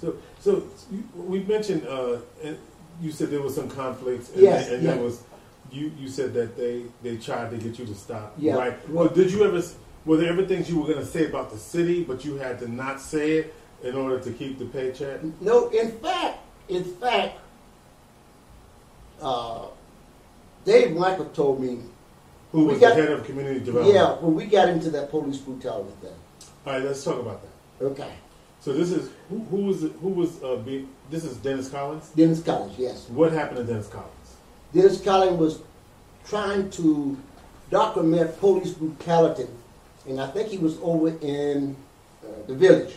So, so we mentioned. Uh, you said there was some conflicts. And, Yes, and yeah. there was. You you said that they they tried to get you to stop. Yeah. Right. Well, did you ever? Were there ever things you were going to say about the city, but you had to not say it in order to keep the paycheck? no, in fact, in fact, uh, Dave Michael told me, Who was got- the head of community development? yeah, when we got into that police brutality thing. All right, let's talk about that. Okay, So this is who, who was who was uh, be, this is Dennis Collins. Dennis Collins, yes. What happened to Dennis Collins? Dennis Collins was trying to document police brutality, and I think he was over in uh, the village.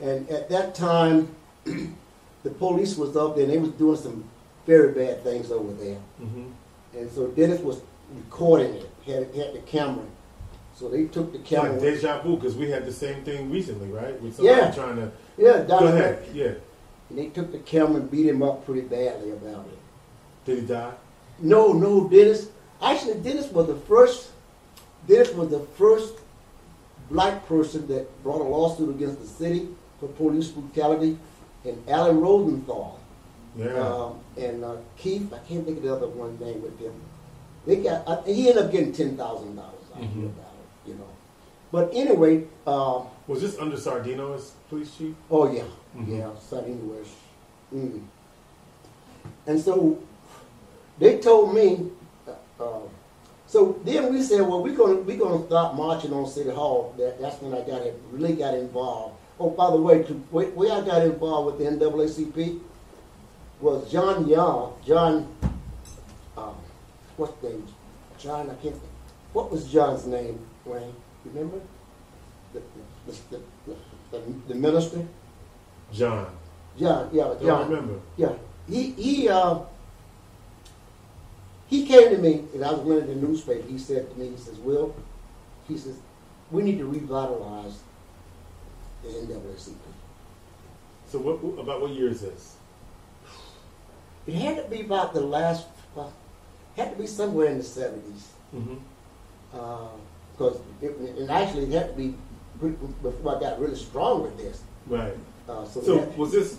And at that time, the police was up there, and they was doing some very bad things over there. Mm-hmm. And so Dennis was recording it, had, had the camera. So they took the camera. Like deja vu, because we had the same thing recently, right? With somebody Yeah. trying to yeah, go ahead. Yeah. And they took the camera and beat him up pretty badly about it. Did he die? No, no, Dennis. Actually, Dennis was the first. Dennis was the first black person that brought a lawsuit against the city for police brutality, and Alan Rosenthal Yeah. um, and uh, Keith. I can't think of the other one name with them. They got. I, he ended up getting ten thousand dollars out of Mhm. it, you know. But anyway, um, was this under Sardino as police chief? Oh yeah, Mhm. yeah, West. Mm. And so they told me. Uh, so then we said, well, we're gonna we're gonna start marching on City Hall. That, that's when I got it, really got involved. Oh, by the way, to, where, I got involved with the NAACP was John Young. John, um, what's the name? John, I can't. think. What was John's name? Wayne, remember? The, the, the, the, minister. John. John, yeah, Don't remember. Yeah, he he uh, he came to me and I was running the newspaper. He said to me, he says, "Will," he says, "we need to revitalize the NAACP." So what about what year is this? It had to be about the last, well, had to be somewhere in the seventies, Mm-hmm. because it, and actually it had to be before I got really strong with this. Right. Uh, so So was this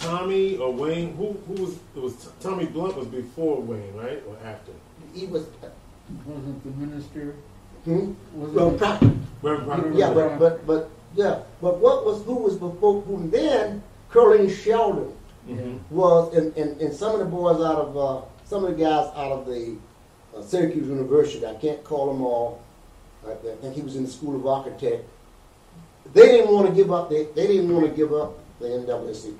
Tommy or Wayne? Who who was it was Tommy Blunt was before Wayne, right? Or after? he was, Wasn't the minister? hmm? Was well, it? pro- Reverend Proctor? Yeah, but, but, but, yeah, but what was, who was before, who then, Curling Sheldon Mhm. was, and, and, and some of the boys out of, uh, some of the guys out of the uh, Syracuse University, I can't call them all, I I think he was in the School of Architect, they didn't want to give up, they, they didn't want to give up the NAACP.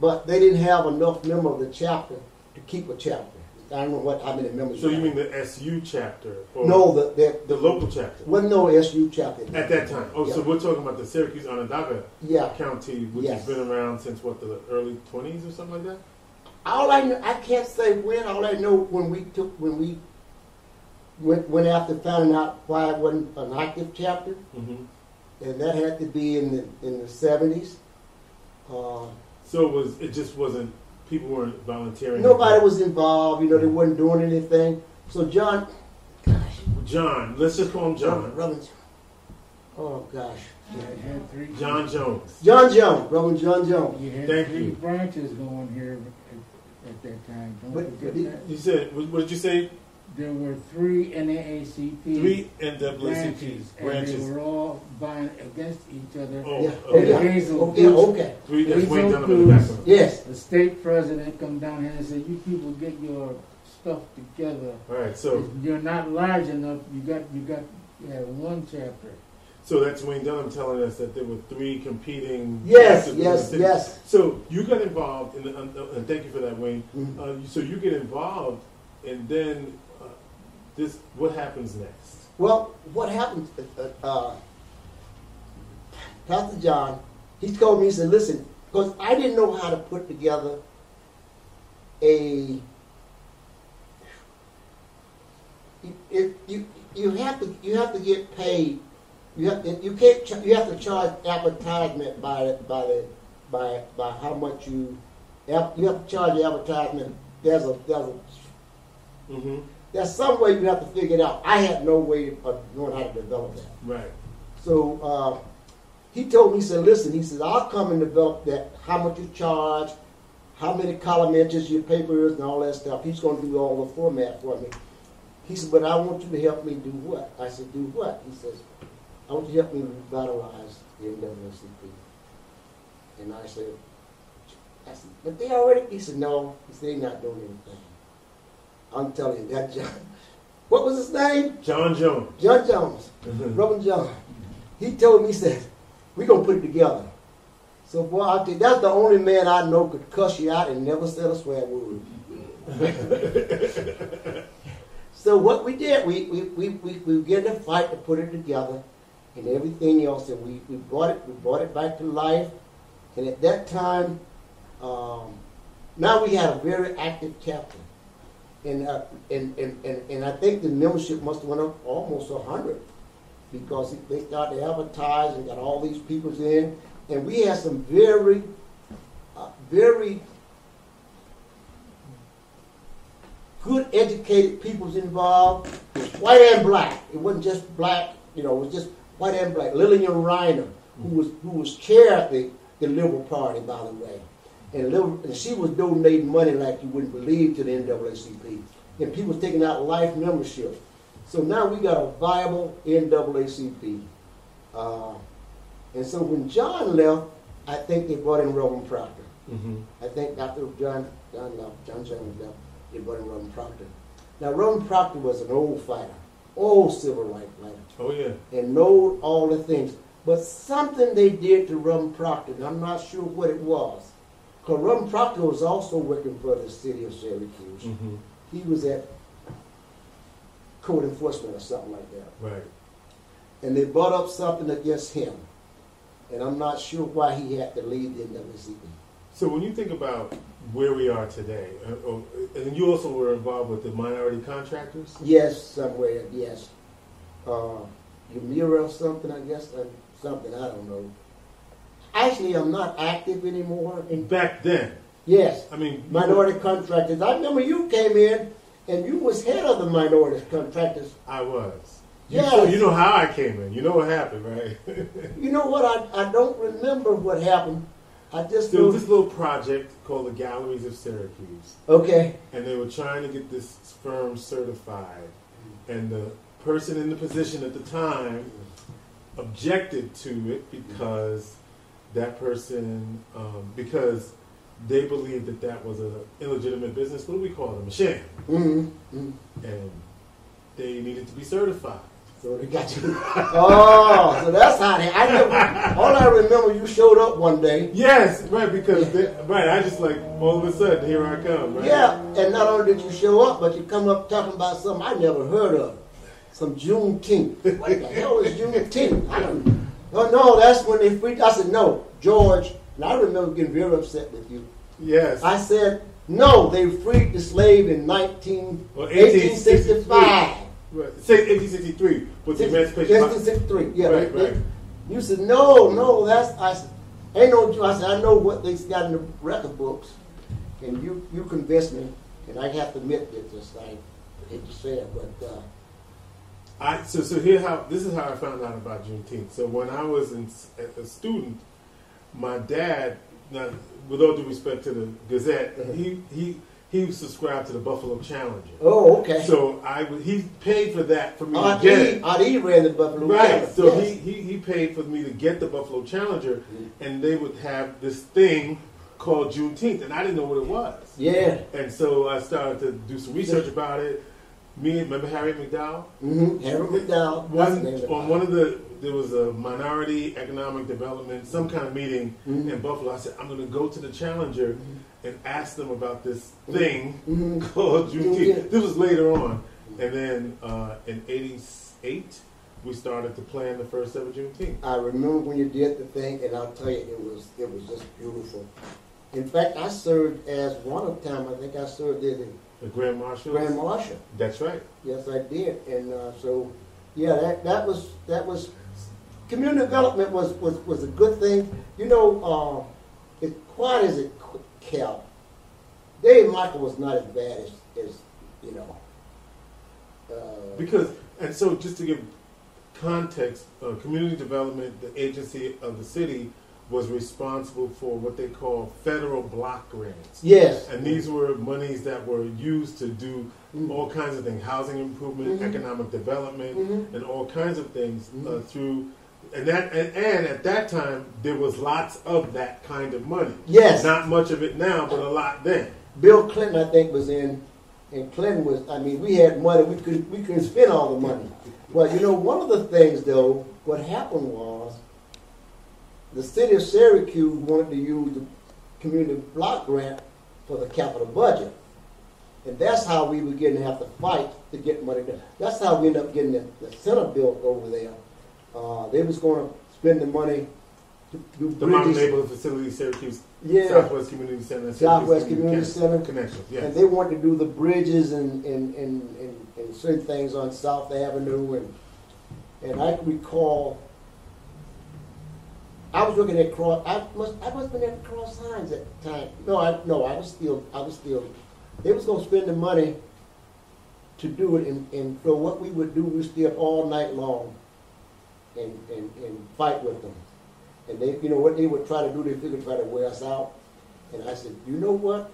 But they didn't have enough members of the chapter to keep a chapter. I don't know what, how many members. So you mean the SU chapter? Or No, the, the, the local chapter wasn't no SU chapter. at that time. Oh, so we're talking about the Syracuse Onondaga Yeah. County, which Yes. has been around since what the early twenties or something like that. all I know, I can't say when. All I know when we took when we went went after finding out why it wasn't an active chapter, hmm and that had to be in the in the seventies. Uh, So it was it just wasn't people weren't volunteering. nobody was involved. You know, they wasn't doing anything. So John, gosh, John. Let's just call him John. Reverend, oh gosh, You had three. John Jones. John Jones, Reverend John Jones. You had Thank three you. branches going here at, at that time. Don't But- forget but- that. You said what, what did you say? There were three NAACP Three NAACP branches, and they were all vying against each other. Oh, Yeah. okay. Yeah. Hazel Oh, yeah, okay. Three. That's Hazel Wayne Dunham in the background. Yes. The state president come down here and said, "You people get your stuff together. All right. So You're not large enough. You got you got you have one chapter." so that's Wayne Dunham telling us that there were three competing. Yes, chapters in the yes, yes. So you got involved in the, uh, and thank you for that, Wayne. Mhm. Uh, so you get involved, and then uh, this. What happens next? Well, what happened, uh, uh, Pastor John, he told me, he said, listen, because I didn't know how to put together a, if you, you have to, you have to get paid, you have, you can't, you have to charge advertisement by, the- by the, by, by how much you, you have to charge the advertisement, there's a, there's a Mm-hmm. There's some way you have to figure it out. I had no way of knowing how to develop that. Right. So uh, he told me, he said, listen, he said, I'll come and develop that, how much you charge, how many column inches your paper is, and all that stuff. He's going to do all the format for me. He said, but I want you to help me do what? I said, do what? He says, I want you to help me revitalize the NAACP. And I said, I said, but they already, he said, no. He said, they're not doing anything. I'm telling you, that John, what was his name? John Jones. John Jones. Mhm. Reverend John, he told me, he said, we're going to put it together. So, boy, I think that's the only man I know could cuss you out and never said a swear word. so, what we did, we, we, we, we, we began to fight to put it together and everything else, and we, we brought it, we brought it back to life. And at that time, um, now we had a very active chapter. And, uh, and, and, and, and I think the membership must have went up almost a hundred because they started to advertise and got all these people in. And we had some very, uh, very good educated peoples involved, white and black. It wasn't just black, you know, it was just white and black. Lillian Reiner, who was who was chair of the, the Liberal Party, by the way. And, Liberal, and she was donating money like you wouldn't believe to the NAACP. And people was taking out life membership. So now we got a viable NAACP. Uh, and so when John left, I think they brought in Roman Proctor. Mhm. I think after John John left, John Jones left, they brought in Roman Proctor. Now Roman Proctor was an old fighter, old civil rights fighter, Oh yeah. and know all the things. But something they did to Roman Proctor, and I'm not sure what it was. Roman Proctor was also working for the city of Syracuse. hmm He was at code enforcement or something like that. Right. And they brought up something against him. And I'm not sure why he had to leave the NAACP. So when you think about where we are today, uh, oh, and you also were involved with the minority contractors. Yes, somewhere, yes. Uh, something, I guess, uh, something, I don't know. Actually, I'm not active anymore. In, Back then, yes, I mean, minority contractors. I remember you came in and you was head of the minority contractors. I was. You, Yes. you know how I came in. You know what happened, right? You know what? I, I don't remember what happened. I just there was this little project called the Galleries of Syracuse, Okay. and they were trying to get this firm certified, and the person in the position at the time objected to it because that person, um, because they believed that that was an illegitimate business. What do we call it? A sham. Mm-hmm. and they needed to be certified. So they got you. Oh, so that's how they. I never. All I remember, you showed up one day. Yes, right, because they, right, I just like all of a sudden here I come, right? Yeah, and not only did you show up, but you come up talking about something I never heard of. Some Juneteenth. What the hell is Juneteenth? I don't. Oh no, that's when they freaked. I said no, George. And I remember getting very upset with you. Yes. I said, No, they freed the slave in 19, Well, 1865. Right. 1863 was the Emancipation. 1863, yeah. Right, they- they- right. You said, no, no, that's, I said, ain't no, I said, I know what they got in the record books, and you, you convinced me, and I have to admit that this, I hate to say it, but, uh, I so so here how this is how I found out about Juneteenth. So when I was in, a student, my dad, now, with all due respect to the Gazette, Mhm. he he he subscribed to the Buffalo Challenger. oh, okay. So I he paid for that for me to get it. E ran the Buffalo Right. Challenge, So yes. he, he he paid for me to get the Buffalo Challenger, Mhm. and they would have this thing called Juneteenth, and I didn't know what it was. Yeah. And so I started to do some research about it. Me, remember Harriet McDowell? Mm-hmm. Harry McDowell. One, that's the name on one of the, there was a minority economic development, some kind of meeting Mhm. in Buffalo. I said, I'm going to go to the Challenger and ask them about this thing Mhm. called Juneteenth. This was later on. And then uh, in 88, we started to plan the first ever Juneteenth. I remember when you did the thing, and I'll tell you, it was it was just beautiful. In fact, I served as one of the time. I think I served as The Grand Marshal? grand marshal. That's right. Yes, I did, and uh, so yeah, that that was that was community development was was, was a good thing. You know, uh, as quiet as it kept, Dave Michael was not as bad as, as you know. Uh, Because, and so just to give context, uh, community development, the agency of the city, was responsible for what they call federal block grants. yes, And these were monies that were used to do Mhm. all kinds of things, housing improvement, Mhm. economic development, Mhm. and all kinds of things uh, Mhm. through. And that, and, and at that time, there was lots of that kind of money. Yes. Not much of it now, but a lot then. Bill Clinton, I think, was in, and Clinton was. I mean, we had money. We could we couldn't spend all the money. Well, you know, one of the things though, what happened was, the city of Syracuse wanted to use the community block grant for the capital budget, and that's how we were getting to have to fight to get money done. That's how we ended up getting the, the center built over there. Uh, they was going to spend the money to do The modern neighborhood facility, Syracuse, Yeah. Southwest Community Center, Syracuse Southwest Community Center. Connections, yes. And they wanted to do the bridges and, and, and, and, and certain things on South Avenue and, and I recall, I was looking at cross, I must, I must have been at Crouse-Hinds at the time. No, I, no, I was still, I was still, they was gonna spend the money to do it and, and so what we would do, we stay up all night long and, and, and fight with them. And they, you know, what they would try to do, they figured try to wear us out. And I said, you know what?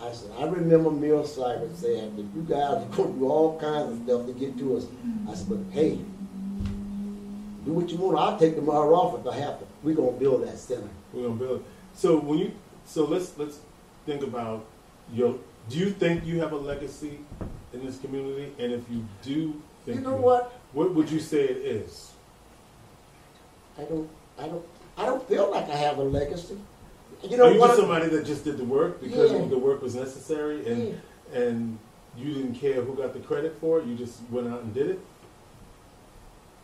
I said, I remember Mill Cyrus saying that you guys are going to do all kinds of stuff to get to us. I said, but hey, do what you want. I'll take tomorrow off if I have to. We're going to build that center. We're gonna build it. So when you, so let's let's think about your. Do you think you have a legacy in this community? And if you do think, You know what? What would you say it is? I don't, I don't, I don't feel like I have a legacy. You Are know you just somebody that just did the work because Yeah. the work was necessary, and and you didn't care who got the credit for it? You just went out and did it.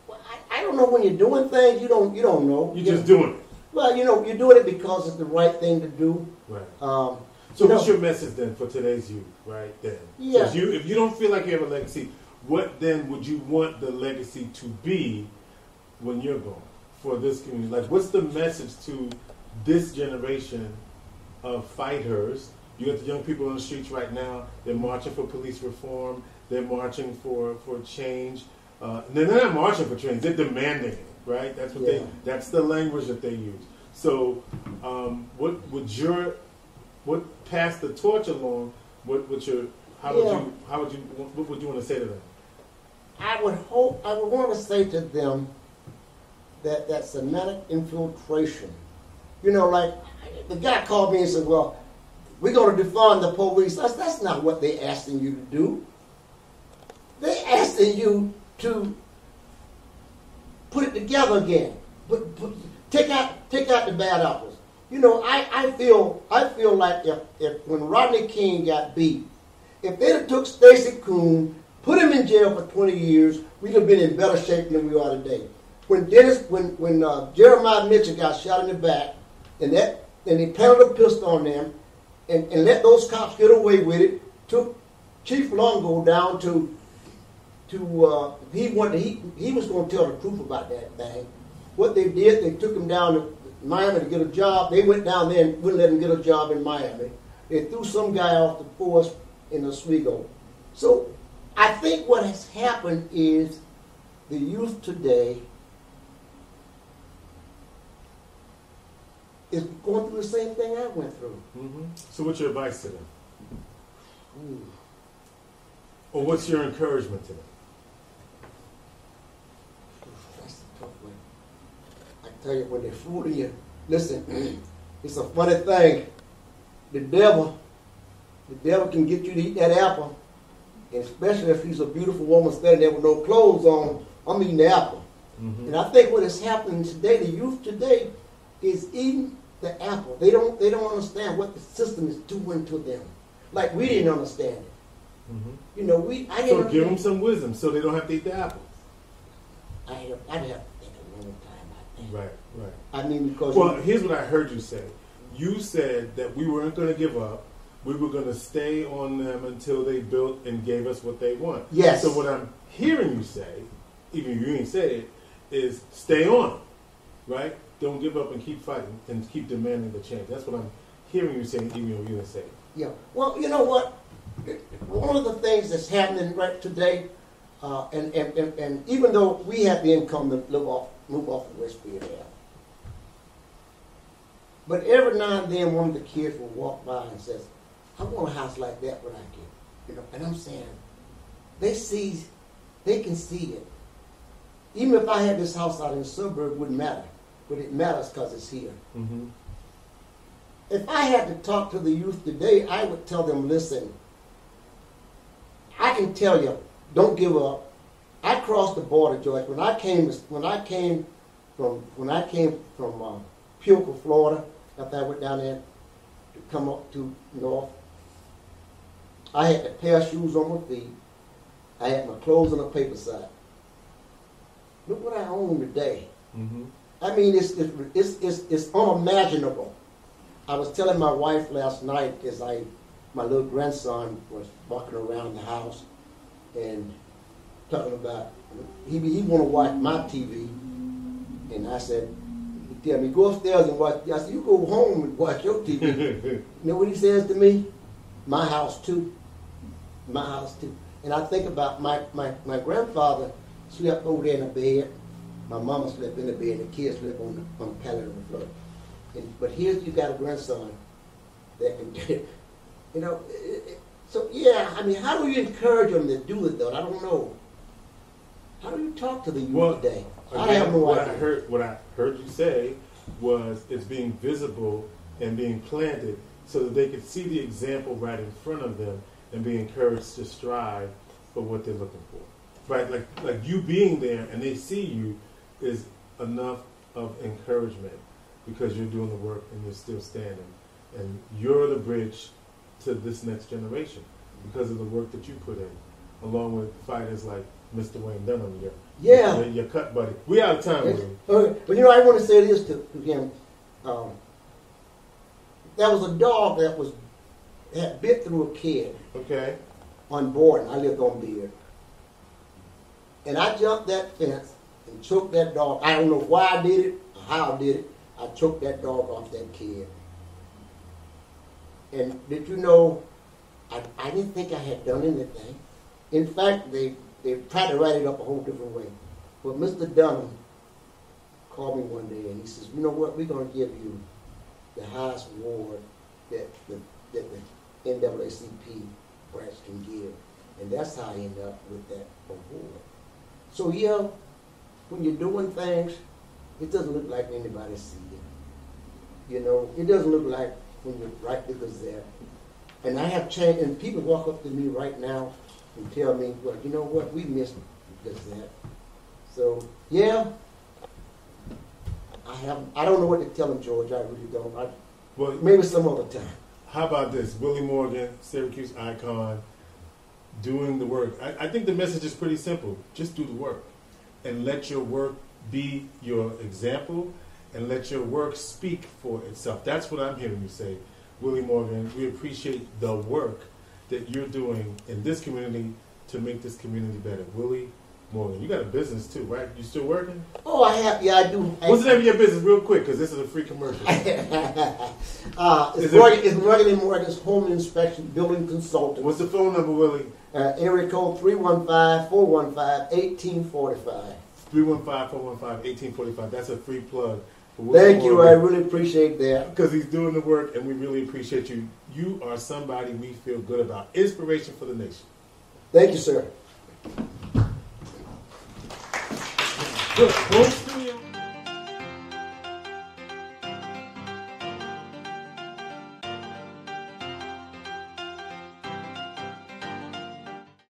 Well, I, I don't know when you're doing things. You don't, you don't know. You're just doing it, Well, you know, you're doing it because it's the right thing to do. right? Um, So you what's know, your message then for today's youth, right? Then, Yeah. If you if you don't feel like you have a legacy, what then would you want the legacy to be when you're gone for this community? Like, what's the message to this generation of fighters? You got the young people on the streets right now. They're marching for police reform. They're marching for for change. Uh, they're not marching for change. They're demanding it, right? That's what Yeah. they. That's the language that they use. So, um, what would your what pass the torch along? What would your how would Yeah. you how would you what would you want to say to them? I would hope, I would want to say to them that that semantic infiltration, you know, like the guy called me and said, well, we're going to defund the police. That's, that's not what they're asking you to do. They're asking you to put it together again. Put, put, take out take out the bad apples. You know, I, I feel I feel like if, if when Rodney King got beat, if they took Stacey Koon, put him in jail for 20 years, we'd have been in better shape than we are today. When Dennis, when when uh, Jeremiah Mitchell got shot in the back, and that and they planted a pistol on them, and, and let those cops get away with it. Took Chief Longo down to to uh, he wanted he he was going to tell the truth about that thing. What they did, they took him down to Miami to get a job. They went down there and wouldn't let him get a job in Miami. They threw some guy off the force in Oswego. So I think what has happened is the youth today is going through the same thing I went through. hmm So, what's your advice to them, Ooh. or what's your encouragement to them? That's a tough one. I tell you, when they fool you, listen, it's a funny thing. The devil, the devil can get you to eat that apple, and especially if he's a beautiful woman standing there with no clothes on. I'm eating the apple. hmm And I think what is happening today, the youth today, is eating the apple. They don't they don't understand what the system is doing to them. Like we didn't understand it. hmm You know, we I didn't So, give them some wisdom so they don't have to eat the apple. I had I have to think a long time about that. Right, right. I mean because Well, here's what I heard you say. You said that we weren't going to give up. We were going to stay on them until they built and gave us what they want. Yes. So what I'm hearing you say, even if you ain't say it, is stay on, right? Don't give up and keep fighting and keep demanding the change. That's what I'm hearing you say, even if you didn't say it. Yeah. Well, you know what? One of the things that's happening right today, uh, and, and, and, and even though we have the income to live off, move off of Westfield Ave, but every now and then one of the kids will walk by and says, "I want a house like that when I get," you know. And I'm saying, they see, they can see it. Even if I had this house out in the suburb, it wouldn't matter, but it matters because it's here. Mm-hmm. If I had to talk to the youth today, I would tell them, listen, I can tell you, don't give up. I crossed the border, George. When I came, when I came from, when I came from uh, Florida, after I went down there to come up to north, I had a pair of shoes on my feet. I had my clothes on the paper side. Look what I own today. Mm-hmm. I mean, it's, it's, it's, it's, it's unimaginable. I was telling my wife last night as I, my little grandson was walking around the house and talking about, he, he want to watch my TV. And I said, he tell me, go upstairs and watch. I said, you go home and watch your TV. you know what he says to me? My house too. My house too. And I think about my, my, my grandfather slept over there in a bed. My mama slept in the bed, and the kids slept on the, on the pallet on the floor. And, but here you got a grandson that can do it. You know, so yeah, I mean, how do you encourage them to do it though? I don't know. How do you talk to the youth Well, today? I have no what idea. I heard, what I heard you say was it's being visible and being planted so that they could see the example right in front of them and be encouraged to strive for what they're looking for. Right, like like you being there and they see you is enough of encouragement because you're doing the work and you're still standing and you're the bridge to this next generation because of the work that you put in, along with fighters like Mr. Wayne Dunham, your Yeah. your, your cut buddy. We out of time, Yes. Okay, But you know, I want to say this to, to him. Um, there was a dog that was had bit through a kid Okay. on board, and I lived on Beard. And I jumped that fence and choked that dog. I don't know why I did it or how I did it. I choked that dog off that kid. And did you know, I, I didn't think I had done anything. In fact, they, they tried to write it up a whole different way. But Mr. Dunham called me one day and he says, you know what, we're going to give you the highest award that the, that the NAACP branch can give. And that's how I ended up with that award. So yeah, when you're doing things, it doesn't look like anybody sees it. You know, it doesn't look like when you write the Gazette. And I have changed, and people walk up to me right now and tell me, well, you know what, we missed the that. So, yeah, I have, I don't know what to tell him, George, I really don't. I, Well, maybe some other time. how about this? Willie Morgan, Syracuse icon, doing the work. I, I think the message is pretty simple. Just do the work. And let your work be your example and let your work speak for itself. That's what I'm hearing you say. Willie Morgan. We appreciate the work that you're doing in this community to make this community better. Willie Morgan, you got a business too, right? You still working? Oh, I have, yeah, I do. What's the name of your business, real quick? Because this is a free commercial. uh, it's, Is it- Morgan, it's Morgan and Morgan's Home Inspection Building Consultant. What's the phone number, Willie? Uh, area code 315-415-1845. 315-415-1845. That's a free plug. Thank you, I really appreciate that. because he's doing the work and we really appreciate you. You are somebody we feel good about. Inspiration for the nation. Thank you, sir. Good.